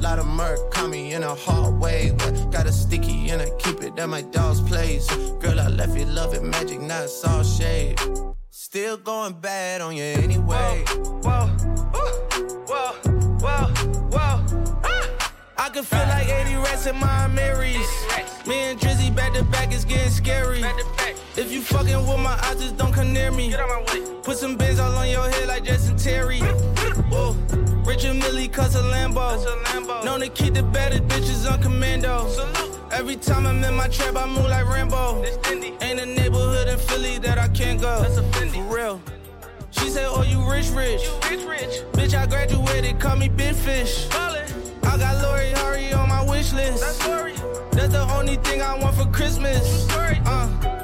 lot of murk caught me in a hard way. But got a sticky and I keep it at my dog's place. Girl, I left you love it magic, not all shade. Still going bad on you anyway. Whoa, whoa, whoa, whoa, whoa. Ah! I can feel like 80 rats in my Marys. Me and Drizzy back to back is getting scary. If you fucking with my eyes, just don't come near me. Put some bins all on your head like Justin Terry. Whoa. Richard Mille cuss a Lambo. Known to keep the better bitches on commando. Salute. Every time I'm in my trap, I move like Rambo. Ain't a neighborhood in Philly that I can't go. That's a Fendi. For real. She said, Oh, you rich, rich. rich, rich. Bitch, I graduated, call me Big Fish. I got Lori Harvey on my wish list. That's. That's the only thing I want for Christmas. Uh,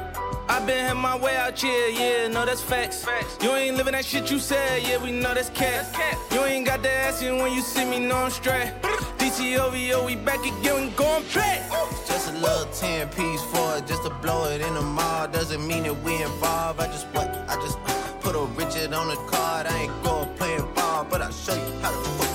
been had my way out here, yeah, no, that's facts. facts. You ain't living that shit you said, yeah, we know that's cat. You ain't got the ass in when you see me, no, I'm straight. DTOVO, we back again, we going back. Just a little 10 piece for it, just to blow it in the mall. Doesn't mean that we involved. I just what? I just uh, put a Richard on the card. I ain't going playing ball, but I'll show you how to fuck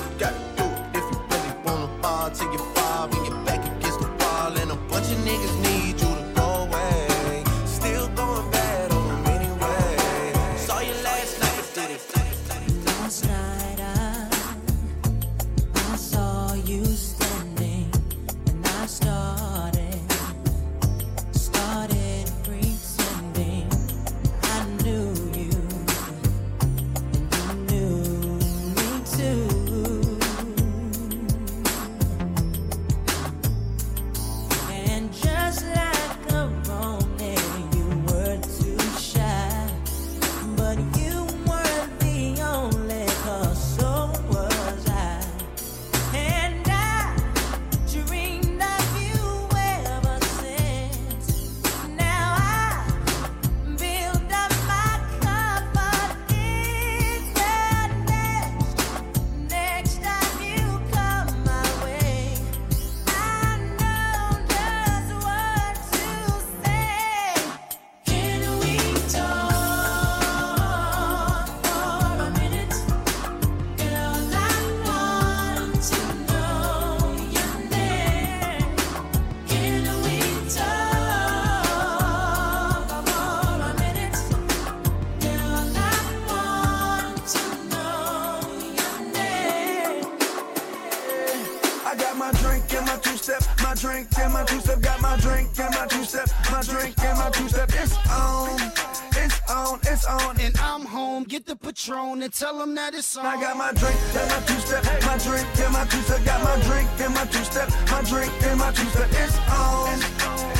tell them that it's on. I got my drink and my two step, my drink and my two step, got my drink and my two step, my drink and my two step. It's on,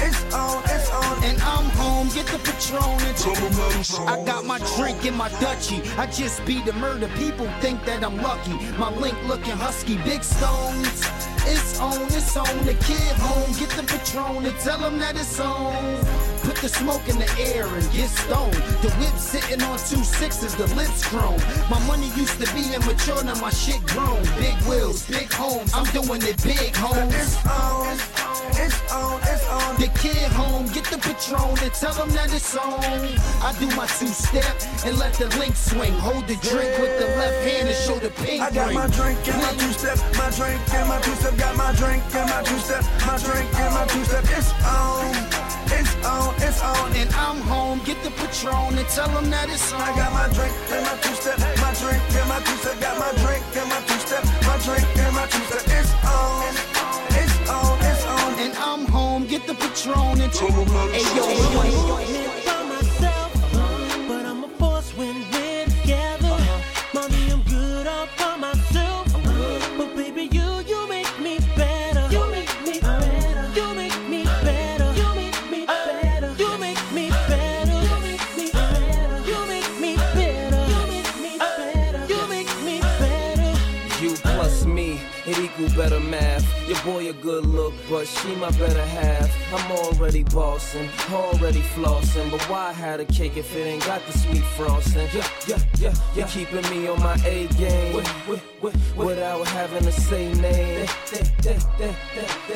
it's on, it's on, and I'm home. Get the Patron and tell them that it's on. I got my drink in my Dutchie. I just beat the murder. People think that I'm lucky. My link looking husky. Big stones. It's on, it's on. The kid home. Get the Patron and tell them that it's on. The smoke in the air and get stoned. The whip sitting on two sixes, the lips chrome. My money used to be immature, now my shit grown. Big wheels, big homes. I'm doing it big, homes. It's on, it's on, it's on. The kid home, get the Patron and tell them that it's on. I do my two step and let the link swing. Hold the drink with the left hand and show the pink I got ring. my drink and my two step, my drink and my two step, got my drink and my two step, my drink and my two step. It's on, it's on, it's on, And I'm home, get the Patron and tell them that it's on. I got my drink and my two step, my drink and my two step, got my drink and my two step, my drink and my two step. It's on, it's on, it's on. And I'm home, get the Patron and Hey yo, yo, by myself, better your boy a good look, but she my better half. I'm already bossing, already flossing. But why have a cake if it ain't got the sweet frosting? Yeah, yeah, yeah, yeah. Keeping me on my A game wi- wi- wi- without having to say name.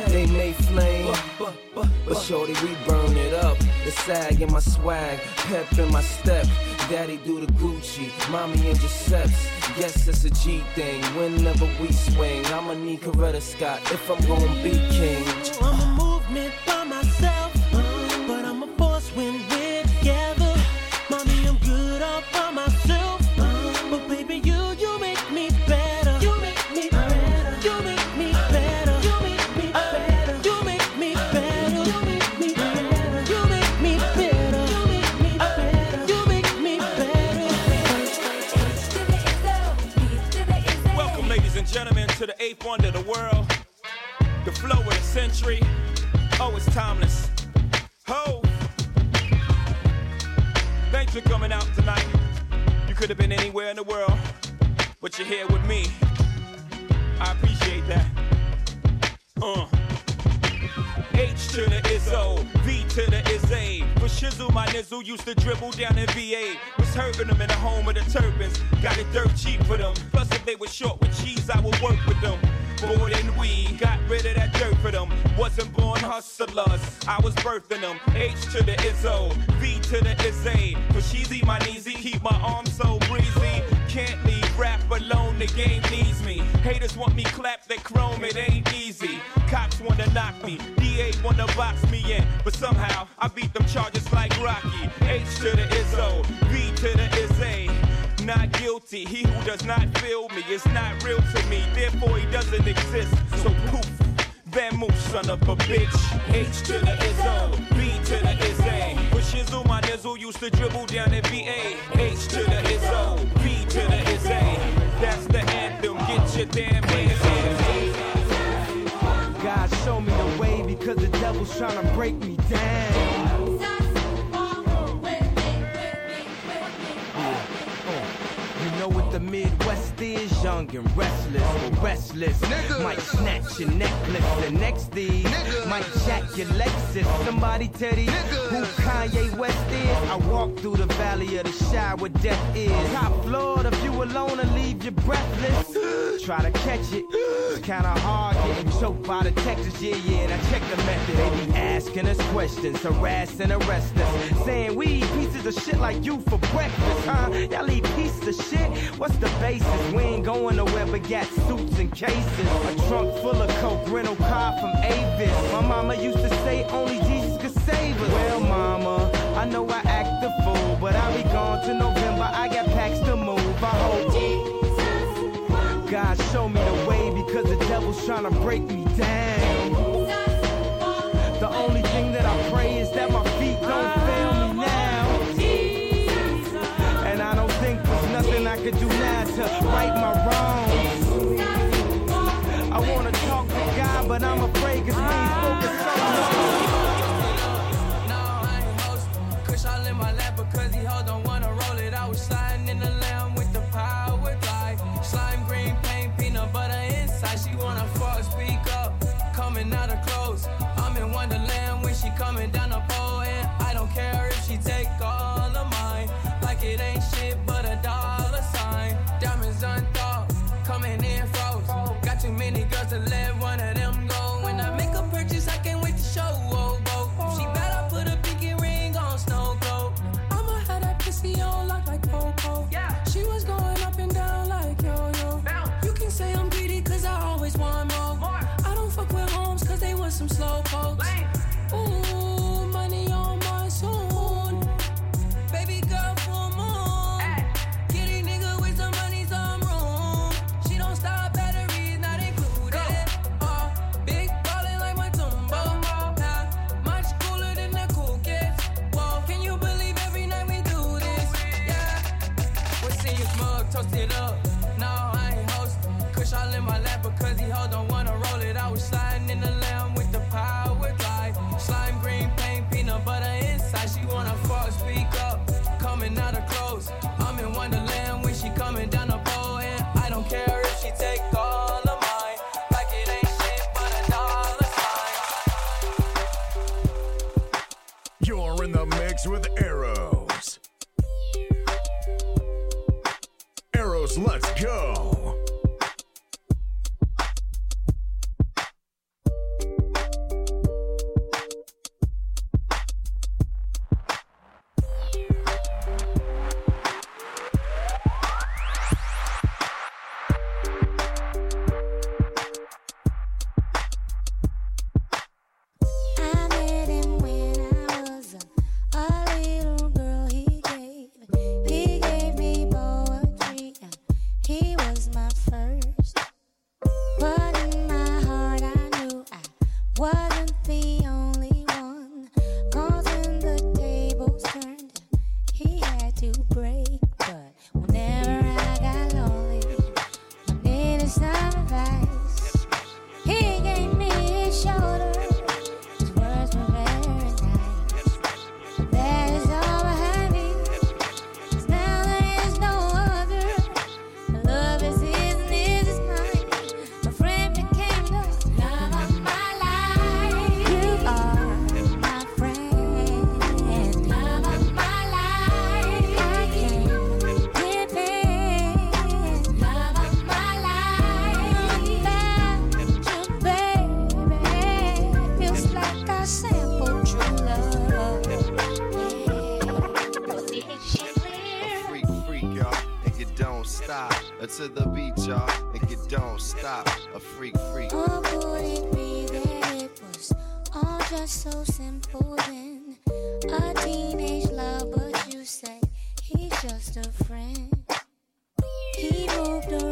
They, may flame, but, but, but shorty, we burn it up. The sag in my swag, pep in my step. Daddy do the Gucci, mommy Giuseppe's. Yes, it's a G thing. Whenever we swing, I'ma need Coretta Scott if I'm gonna be king. I'm a movement by myself, but I'm a force when we're together. Mommy, I'm good all by myself, but baby, you you make me better. You make me better. You make me better. You make me better. You make me better. You make me better. You make me better. You make me better. You make me better. Welcome, ladies and gentlemen, to the eighth wonder of the world, the flow century. Oh, it's timeless. Ho! Thanks for coming out tonight. You could have been anywhere in the world, but you're here with me. I appreciate that. Uh. H to the Izzo, V to the A. For Shizzle, my nizzle used to dribble down in VA. Was hurting them in the home of the turbans. Got it dirt cheap for them. Plus, if they were short with cheese, I would work with them. More than we got rid of that dirt for them. Wasn't born hustlers, I was birthing them. H to the Izzo, V to the. For Sheezy, my kneesy, keep my arms so breezy. Can't leave rap alone, the game needs me. Haters want me clap that chrome, it ain't easy. Cops wanna knock me, DA wanna box me in, but somehow I beat them charges like Rocky. H to the Izzo, V to the A. Not guilty, he who does not feel me is not real to me, therefore he doesn't exist. So poof, Van move, son of a bitch. H to the Izzo, V to the is A. With Shizzle, my nizzle used to dribble down in VA. H to the Izzo, V to the is That's the anthem, get your damn hands. God show me the way because the devil's trying to break me down. Midwest is? Young and restless, restless. Nigga. Might snatch your necklace. The next thing might jack your Lexus. Somebody tell these who Kanye West is. I walk through the valley of the shadow death is. Top floor, the view alone and leave you breathless. Try to catch it. It's kinda hard getting choked by the Texas. Yeah, yeah, now check the method. They be asking us questions, harassing, arrest us. Saying we eat pieces of shit like you for breakfast, huh? Y'all eat pieces of shit? What's the basis? We ain't going nowhere but got suits and cases. A trunk full of coke, rental car from Avis. My mama used to say only Jesus could save us. Well, mama, I know I the fool, but I'll be gone to November. I got packs to move. I hope. Jesus God show me the way because the devil's trying to break me down. The only thing that I pray is that my feet don't fail me now. And I don't think there's nothing I could do now to right my wrongs. I wanna talk to God, but I'm afraid cause we because he hold on wanna roll it. I was sliding in the lamb with the power glide. Slime green paint, peanut butter inside. She wanna fuck, speak up. Coming out of clothes. I'm in Wonderland when she coming down the pole. And I don't care if she take all of mine. Like it ain't shit but a dollar sign. Diamonds unthought, coming in froze. Got too many girls to let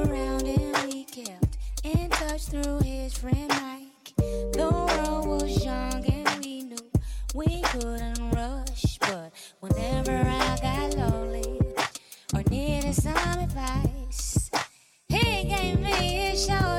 around and we kept in touch through his friend Mike. The world was young and we knew we couldn't rush, but whenever I got lonely or needed some advice, he gave me his shoulder.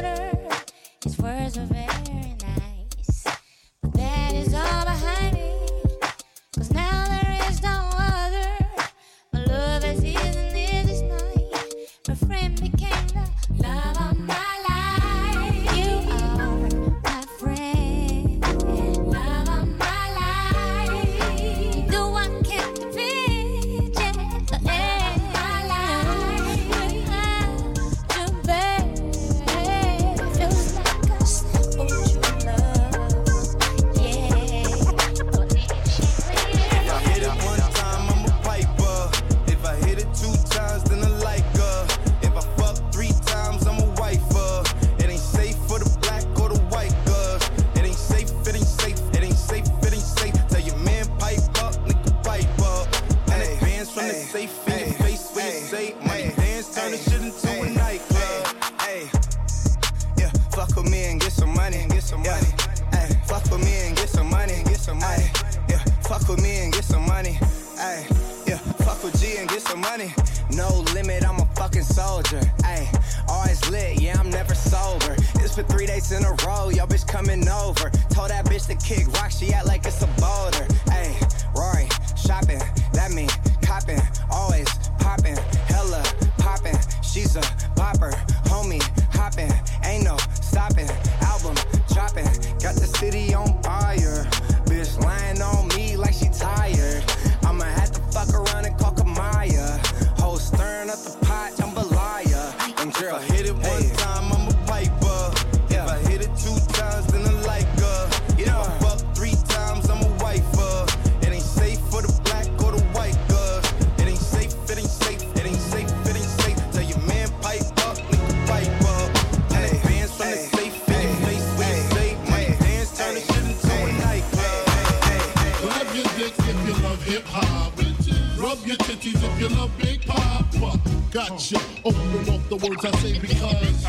Bitch coming over. Told that bitch to kick rock, she act like it's a boulder. Hey, Rory, shopping, that mean copping, always popping, hella popping. She's a popper, homie, hopping, ain't no stopping. Album dropping, got the city love Big Papa. Gotcha. Open up the words I say because.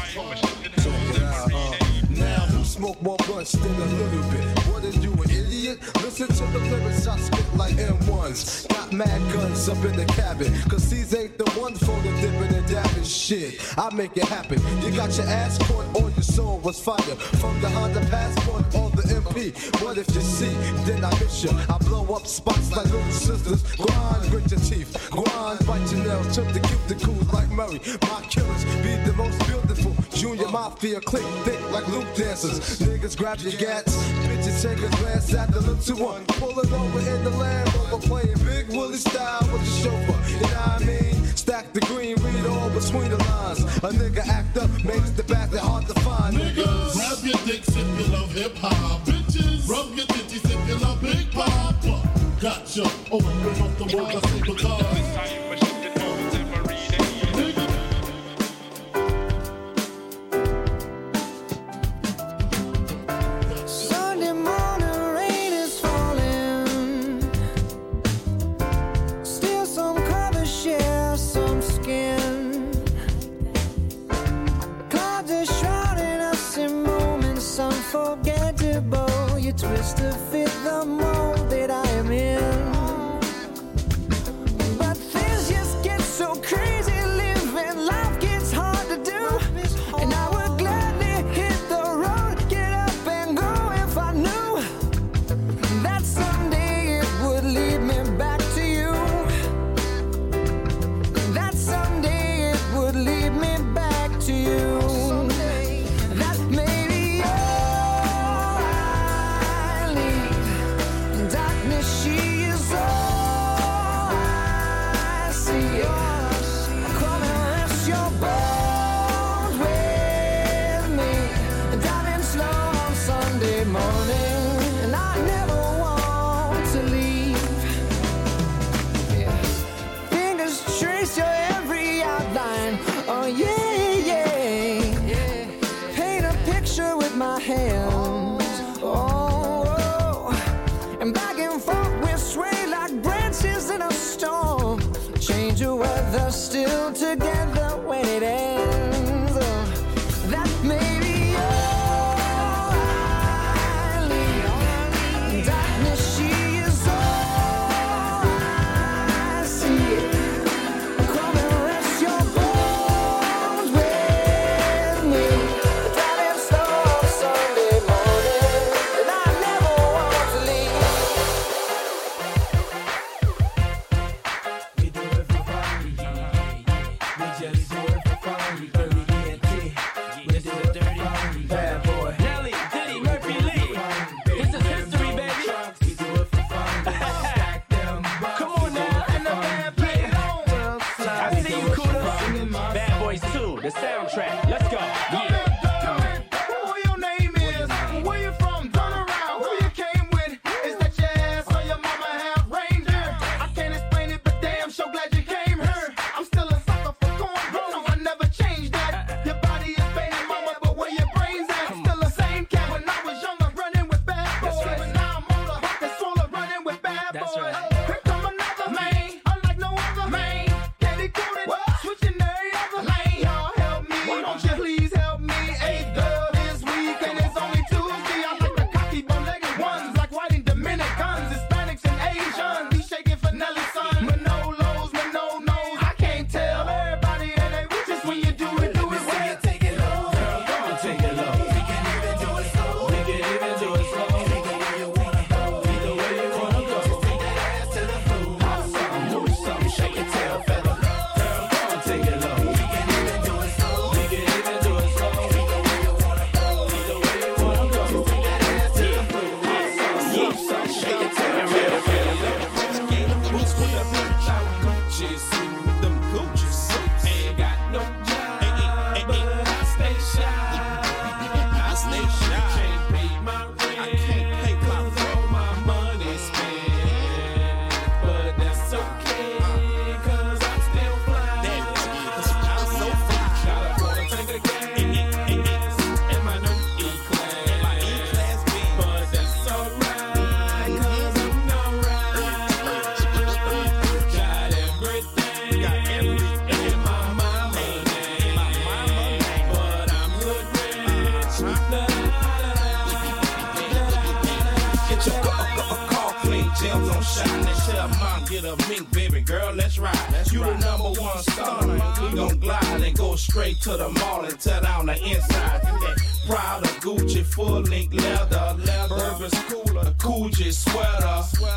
Uh, now who smoke more blunts than a little bit? What are you, an idiot? Listen to the lyrics I spit like M1s. Got mad guns up in the cabin. Cause these ain't the ones for the dipping and dabbing shit. I make it happen. You got your ass caught or your soul was fire. From the Honda Passport or the MP. What if you see? Then I miss you. I blow up spots like little sisters. Grind, grit your teeth. Grind, bite your nails. Trip to keep the cuticles like Murray. My killers be the most beautiful. Junior Mafia click thick like loop dancers. Niggas grab your gats. Bitches take a glance at the little one. Pulling over in the Land Rover. Playing Big Willie style with the chauffeur. You know what I mean? Stack the green, read all between the lines. A nigga act up, makes the bastard hard to find. Niggas. Grab your dicks if you love hip hop. Bitches. Rub your titties if you love Big Papa. Gotcha. Open up the words I say because.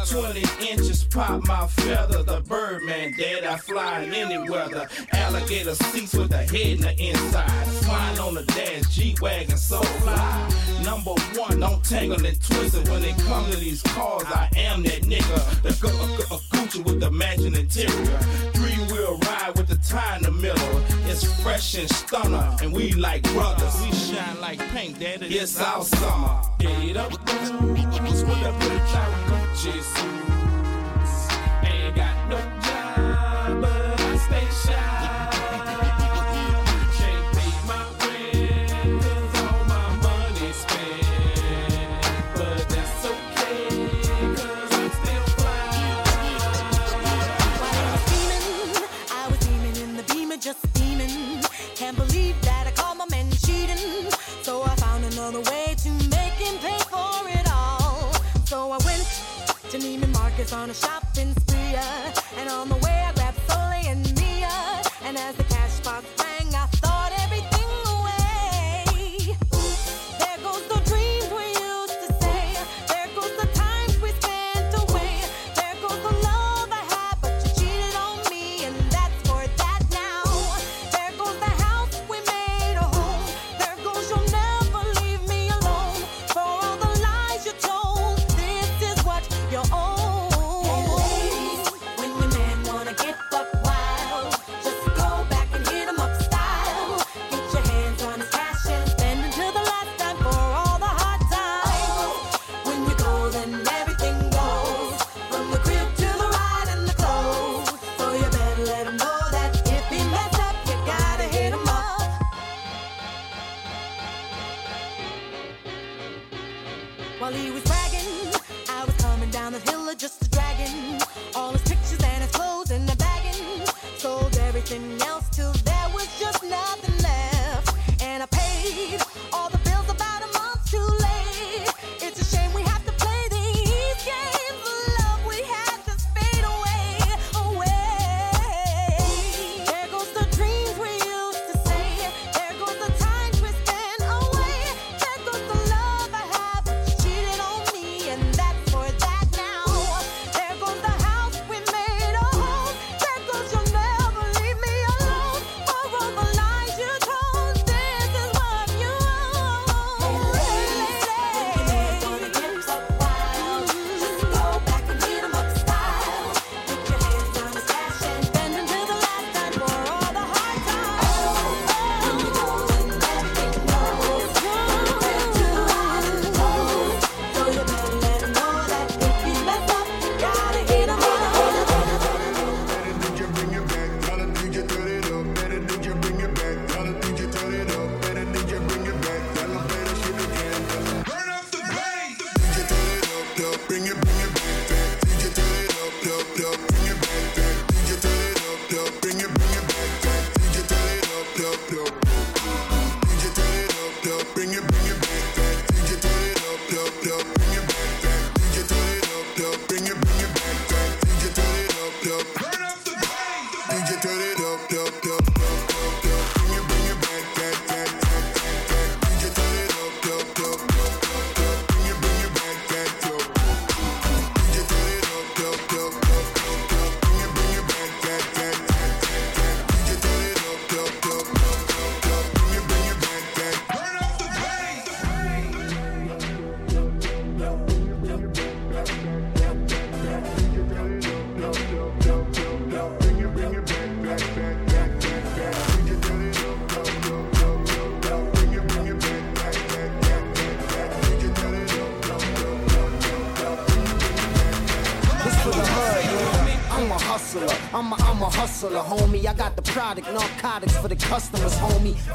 20 inches pop my feather. The Birdman dead, I fly in any weather. Alligator seats with a head in the inside. Flying on the dash, G wagon, so fly. Number one, don't tangle and twist it. When it come to these cars, I am that nigga. The Gucci with the matching interior we'll ride with the tie in the middle. It's fresh and stunner, and we like brothers. We shine like pink, daddy. It's our summer. Get up, girls, with the pretty Jesus. on a shopping spree, and on the way.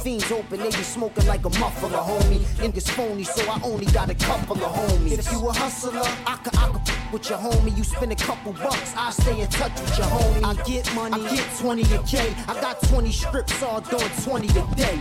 Fiends open, they be smoking like a muffler, homie. Niggas phony, so I only got a couple of homies. If you a hustler, I could, I could with your homie. You spend a couple bucks, I stay in touch with your homie. I get money, I get 20 a K. I got 20 strips, all doing 20 a day.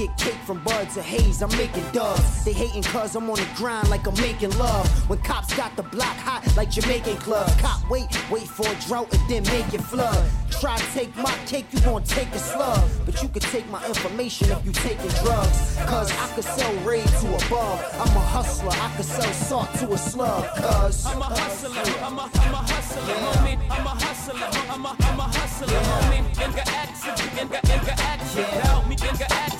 Get cake from buds of haze, I'm making dubs. They hating cause I'm on the grind like I'm making love. When cops got the block hot like Jamaican clubs. Cop wait, wait for a drought and then make it flood. Try to take my cake, you gon' take a slug. But you could take my information if you taking drugs. Cause I could sell raid to above. I'm a hustler, I could sell salt to a slug. Cause I'm a hustler, I'm a, I'm a hustler, homie. I'm a hustler, I'm a hustler, homie. Action, action. Help me, action, action. Help me, I'm a hustler, I'm a, I'm a hustler, homie. I'm a hustler, I'm a, I'm a hustler, homie. Action, inga, inga action. Help me, inga action, inga, inga action. I'm a fucking rider. You don't wanna fuck with me. Yeah.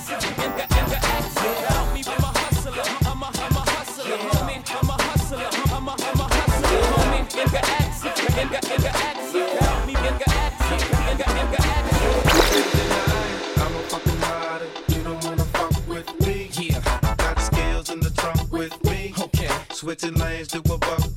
Got skills in the me. Okay. Switching lanes to a buck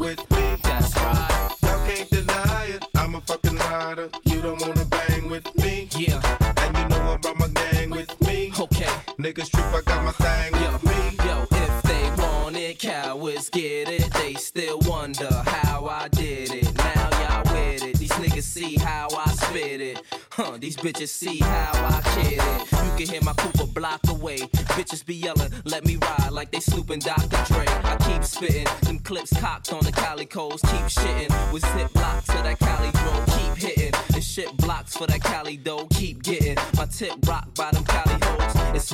Niggas trip, I got my thing with me. Yo, if they want it, cowards get it. They still wonder how I did it. Now y'all with it. These niggas see how I spit it. Huh, these bitches see how I kid it. You can hear my coupe a block away. Bitches be yelling, let me ride like they snooping Dr. Dre. I keep spitting, them clips cocked on the calicos. Keep shitting with zip blocks to that Cali dro. Keep hitting and shit blocks for that Cali dough. Keep getting my tip rocked by them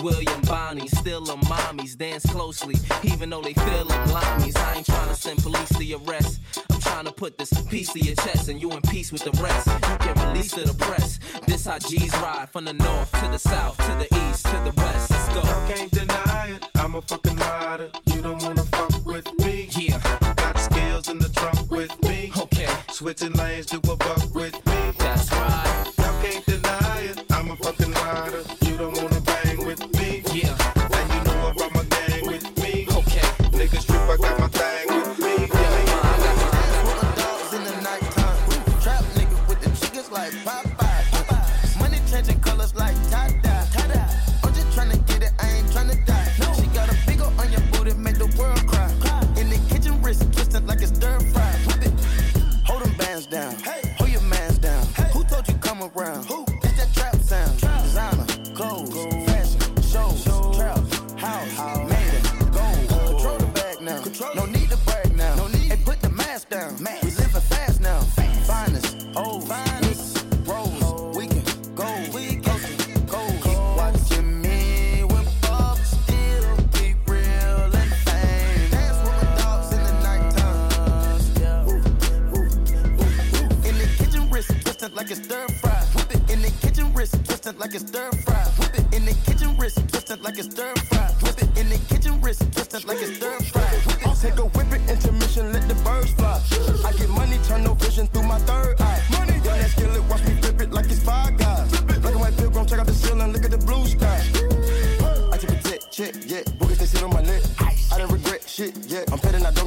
William Bonnie, still them mommies. Dance closely, even though they feel them limeys. I ain't trying to send police to arrest. I'm trying to put this piece to your chest and you in peace with the rest. You get released to the press. This how G's ride from the north to the south, to the east, to the west. Let's go. Y'all can't deny it. I'm a fucking rider. You don't wanna fuck with me. Yeah. Got skills in the trunk with me. Okay. Switching lanes to a buck with me. That's right. Y'all can't deny it. I'm a fucking rider.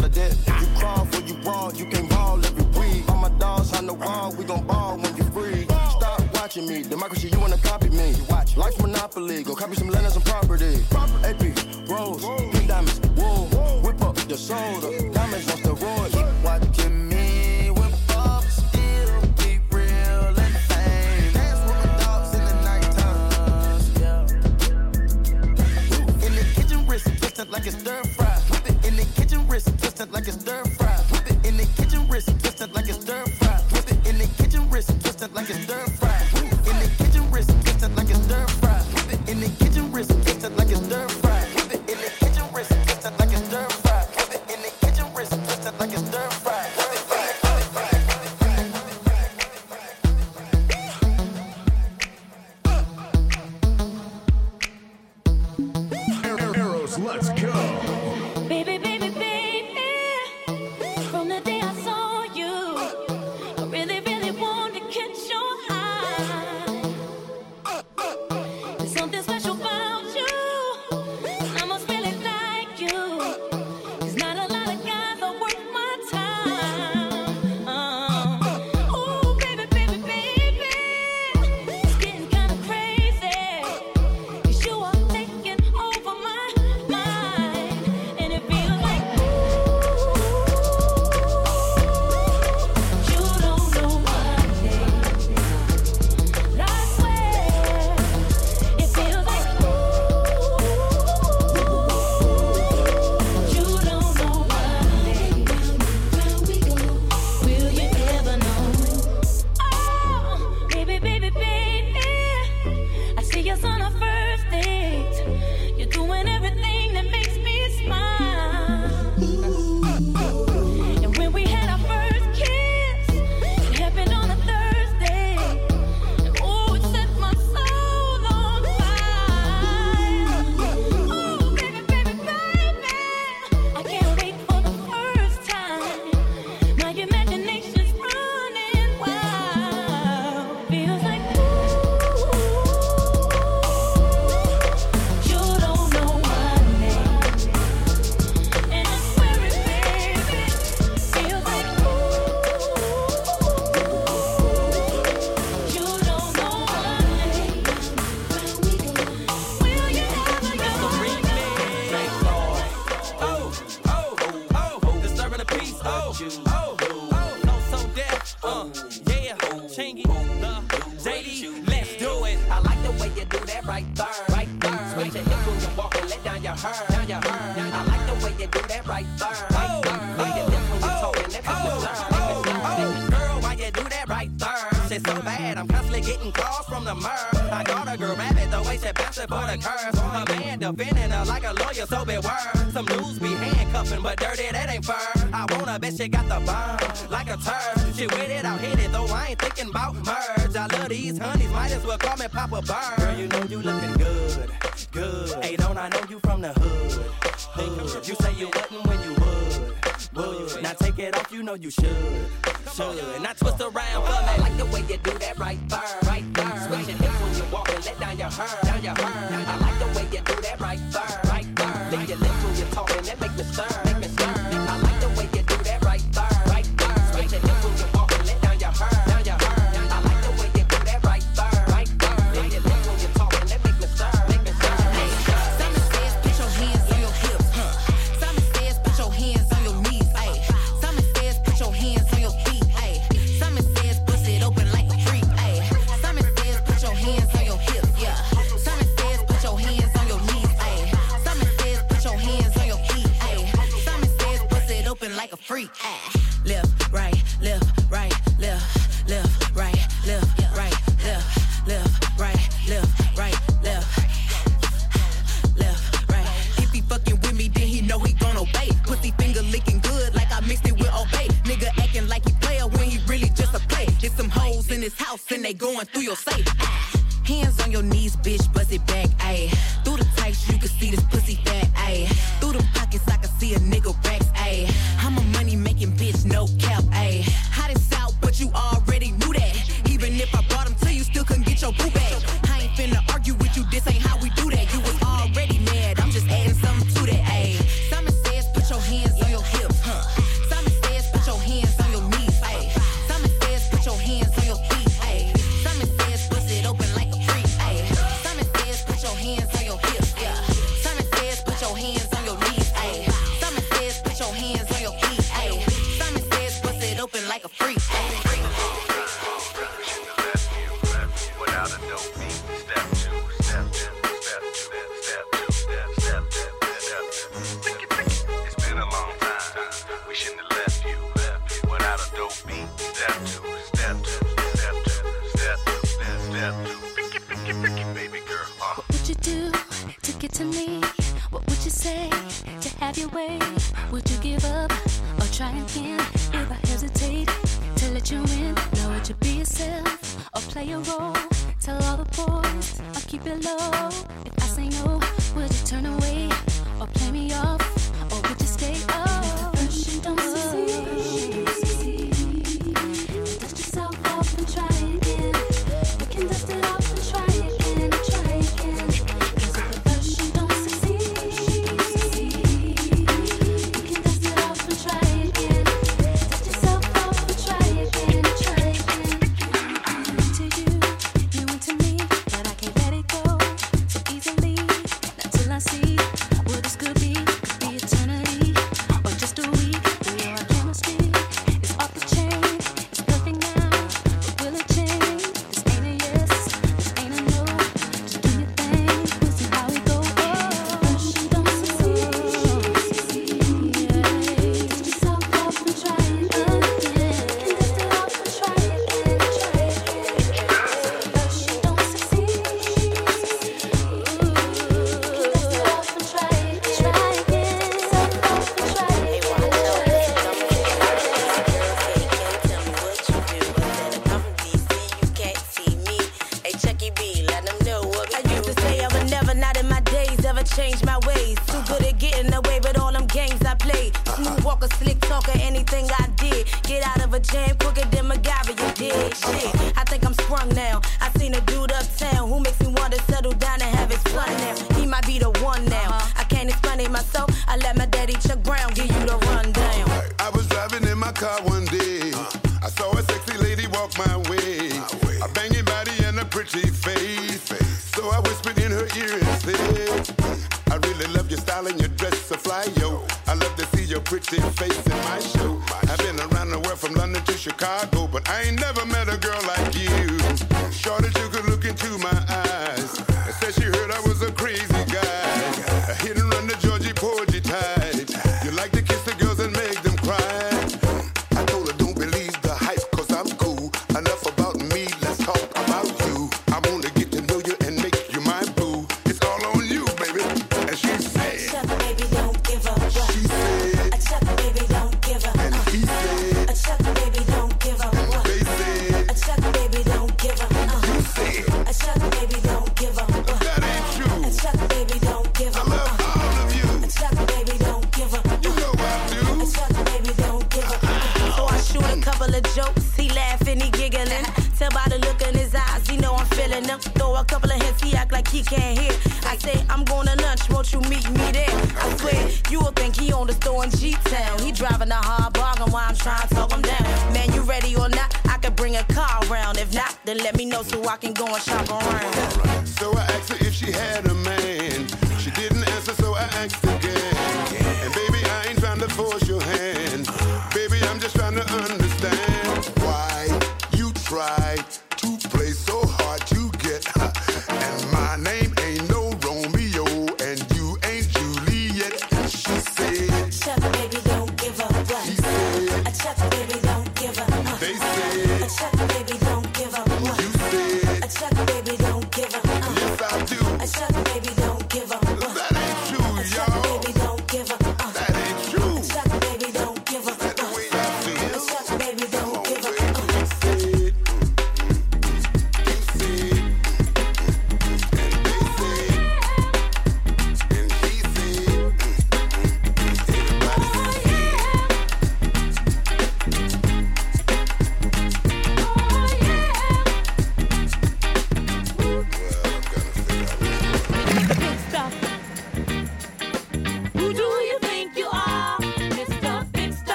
got. If you crawl for you brawl, you can ball every week. All my dogs on the wall, we gon' ball when you free. Stop watching me, democracy, you wanna copy me. Watch life's monopoly, go copy some land and some property. AP, Rose, pink diamonds, wool, whip up your shoulder. so bad. I'm constantly getting calls from the murder. I got a girl rabbit, the way she bouncing for the curves. A man defending her like a lawyer, so beware. Some dudes be handcuffing, but dirty, that ain't fair. I wanna bet she got the bomb, like a turd. She with it, I'll hit it, though I ain't thinking about merge. I love these honeys, might as well call me Papa Bird. Girl, you know you looking good, good. Hey, don't I know you from the hood, hood. You say you wouldn't when you was would. Now take it off, you know you should. Should. Now twist around for me. I like the way you do that right there. Right there. Switching hips when you walk and let down your hair. Down your hair. I like the way you do that right there. Right there. Lick your lips when you're talking, that make me stir. freak. Left, right, left, right, left, left, right, left, right, left, left, right, left, right, left, left, right. If he fucking with me, then he know he gon' obey. Pussy finger licking good like I mixed it with obey. Nigga acting like he player when he really just a play. Get some hoes in his house and they going through your safe bitch, bust it back, ayy. Through the tights, you can see this pussy fat, ayy. Through them pockets, I can see a nigga racks, ayy. I'm a money making bitch, no cap, ayy. Chicago, but I ain't never met a girl like you. Shorty, you could look into my eyes. Ain't goin' shopping.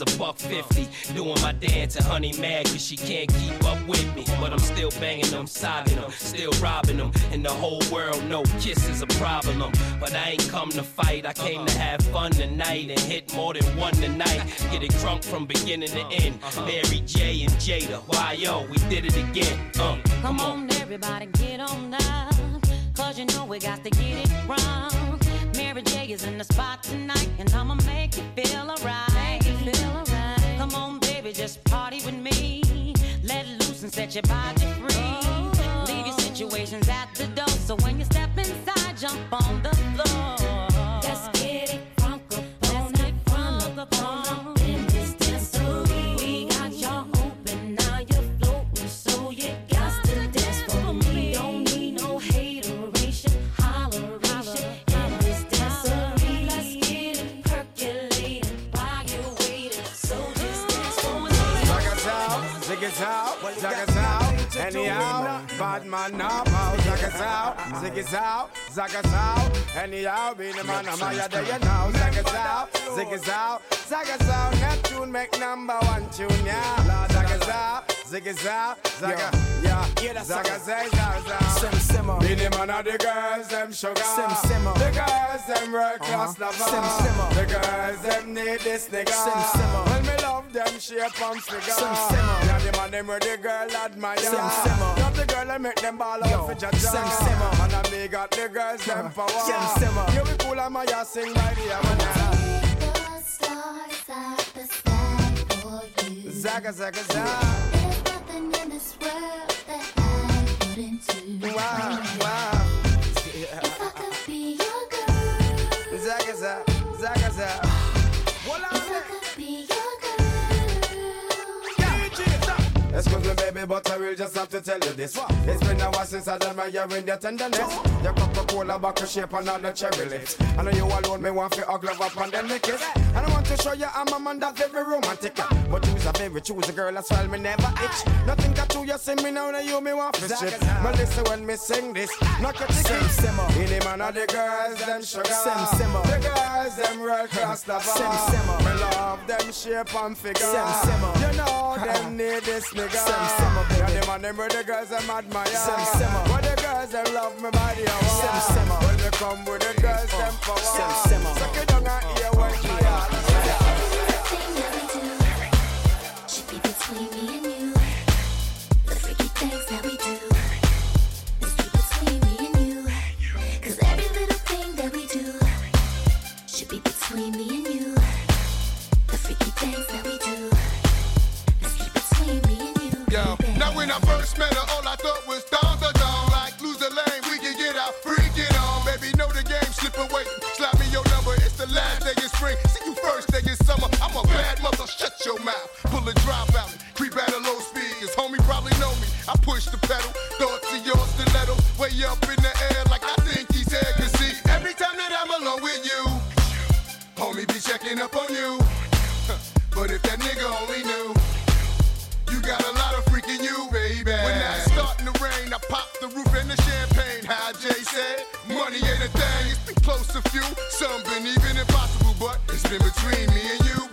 As a buck fifty. Doing my dance and honey mad cause she can't keep up with me. But I'm still banging them, sobbing them, still robbing them. And the whole world know kiss is a problem. But I ain't come to fight, I came to have fun tonight and hit more than one tonight. Get it drunk from beginning to end. Mary J and Jada, why yo, we did it again. Uh, Come on, everybody, get on up. Cause you know we got to get it wrong. Mary J is in the spot tonight, and I'ma make you feel alright. Feel alright. Come on, baby, just party with me. Let loose and set your body free. Oh. Leave your situations at the door, so when you step inside, jump on out, zig us out, zag us out, anyhow. Be the man, I'm out there, you know. Zag us out, zig us out, zag us out. Neptune make number one tune, yeah. Zag us out, zig us out, zag us, yeah. Zag us out, Sim simmer. Be the man of the girls, them sugar. Sim simmer. The girls, them world class Uh-huh. lover. Sim simmer. The girls, them need this nigga. Sim simmer. Well, me love them shape and figure. Sim simmer. Yeah, the man them where the girl admire. Sim simmer. Not the girl that make them ball out Yo, for jaja. sim simmer. And I me got the girls them power. Sim simmer. Yeah, we cool and Mya sing by the Amana. Zaga, zaga, zaga. Wow, wow. Excuse me, baby, but I will just have to tell you this. It's been a while since I done my in your tenderness. Your Coca-Cola bottle shape and all the cherry lips. I know you alone, me want to hug love up and then kiss. And I want to show you I'm a man that's very romantic. But you's a very choose a girl as well, me never itch. Nothing got to you, see me now, now you me want to strip. But listen when me sing this, knock your ticket. the man of the girls, them sugar. Sim simmer. The girls, them world class lover. Sim simmer. Me love them shape and figure. Sim simmer. You know them need this nigga. Sim simmer, baby. Yeah, the man them where the girls them admire. Sim simmer. Where girls them love me body. Sim wow. simmer. When they come with the girls them power. Sim simmer. Suck it down and hear what my heart Should be between me and you. The freaky things that we do. Let's keep between me and you. 'Cause every little thing that we do should be between me and you. The freaky things that we do. Let's keep between me and you. Yo, now when I first met her, game. Slap me your number, it's the last day of spring. See you first day in summer. I'm a bad mother, shut your mouth. Pull a drop out, creep at a low speed. Cause homie probably know me. I push the pedal, thoughts of your stiletto. Way up in the air a few. Some been even impossible, but it's been between me and you,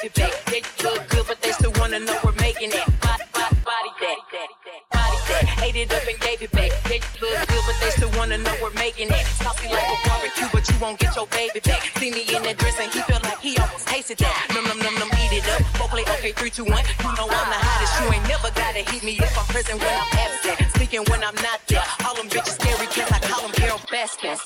gave back. It look good, but they still wanna know we're making it. Body, body, body, that. Body that. Ate it up and gave it back. It look good, but they still wanna know we're making it. Saucy like a barbecue, but you won't get your baby back. See me in that dress and he felt like he almost tasted that. Num num num num, eat it up. Go play okay, three, two, one. You know I'm the hottest. You ain't never gotta heat me if I'm present when I'm absent. Speaking when I'm not there. All them bitches scary cats, I call them Carole Baskins.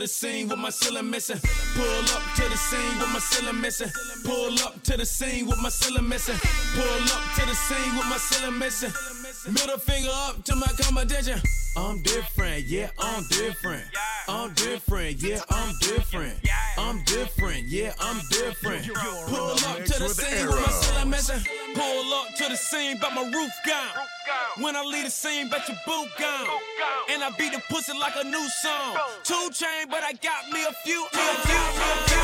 The scene with my ceiling missing. Pull up to the scene with my ceiling missing. Pull up to the scene with my ceiling missing. Pull up to the scene with my ceiling missing. Middle finger up to my competition. I'm different, yeah, I'm different. I'm different, yeah, I'm different. I'm different, yeah, I'm different. Pull up to the scene with my missing. Pull up to the scene, but my roof gone. When I leave the scene, bet your boot gone. And I beat the pussy like a new song. Two chain, but I got me a few. Me a few, me a few.